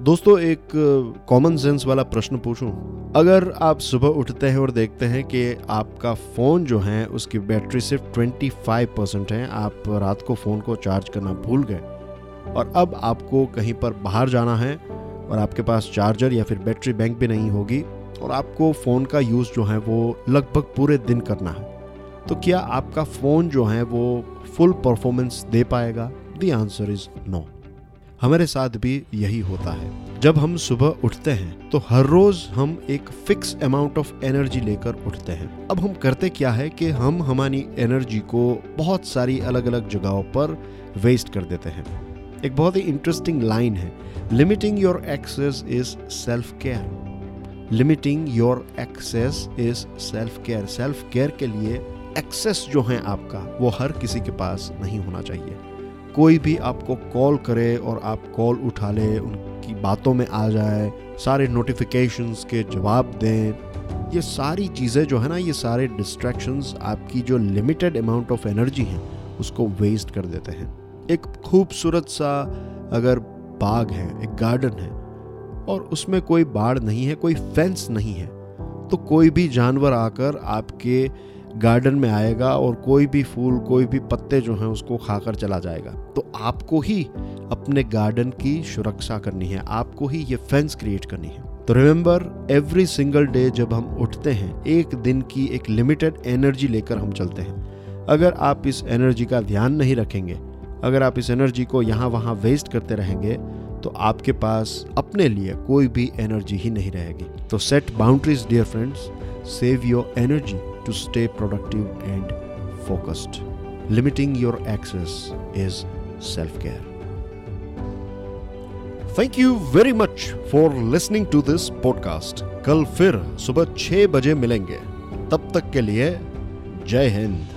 दोस्तों, एक common sense वाला प्रश्न पूछूँ। अगर आप सुबह उठते हैं और देखते हैं कि आपका फ़ोन जो है, उसकी बैटरी सिर्फ़ 25 परसेंट है, आप रात को फ़ोन को चार्ज करना भूल गए और अब आपको कहीं पर बाहर जाना है और आपके पास चार्जर या फिर बैटरी बैंक भी नहीं होगी और आपको फ़ोन का यूज़ जो है, वो लगभग पूरे दिन करना है तो क्या आपका फ़ोन जो है, वो फुल परफॉर्मेंस दे पाएगा? दी आंसर इज़ नो हमारे साथ भी यही होता है। जब हम सुबह उठते हैं तो हर रोज हम एक फिक्स अमाउंट ऑफ़ एनर्जी लेकर उठते हैं। अब हम करते क्या है कि हम हमारी एनर्जी को बहुत सारी अलग अलग जगहों पर वेस्ट कर देते हैं। एक बहुत ही इंटरेस्टिंग लाइन है। Limiting your access is self care limiting your access is self care self care के लिए एक्सेस जो है आपका, वो हर किसी के पास नहीं होना चाहिए। कोई भी आपको कॉल करे और आप कॉल उठा ले, उनकी बातों में आ जाए, सारे नोटिफिकेशंस के जवाब दें, ये सारी चीज़ें जो है ना, ये सारे डिस्ट्रैक्शंस आपकी जो लिमिटेड अमाउंट ऑफ़ एनर्जी है, उसको वेस्ट कर देते हैं। एक खूबसूरत सा अगर बाग है, एक गार्डन है, और उसमें कोई बाढ़ नहीं है, कोई फेंस नहीं है तो कोई भी जानवर आकर आपके गार्डन में आएगा और कोई भी फूल, कोई भी पत्ते जो हैं उसको खाकर चला जाएगा। तो आपको ही अपने गार्डन की सुरक्षा करनी है। आपको ही ये फेंस क्रिएट करनी है। तो रिमेंबर एवरी सिंगल डे जब हम उठते हैं, एक दिन की एक लिमिटेड एनर्जी लेकर हम चलते हैं। अगर आप इस एनर्जी का ध्यान नहीं रखेंगे, अगर आप इस एनर्जी को यहाँ वहाँ वेस्ट करते रहेंगे तो आपके पास अपने लिए कोई भी एनर्जी ही नहीं रहेगी। तो set boundaries dear friends Save your energy to stay productive and focused. Limiting your access is self care. Thank you very much for listening to this podcast. कल फिर सुबह छह बजे मिलेंगे तब तक के लिए जय हिंद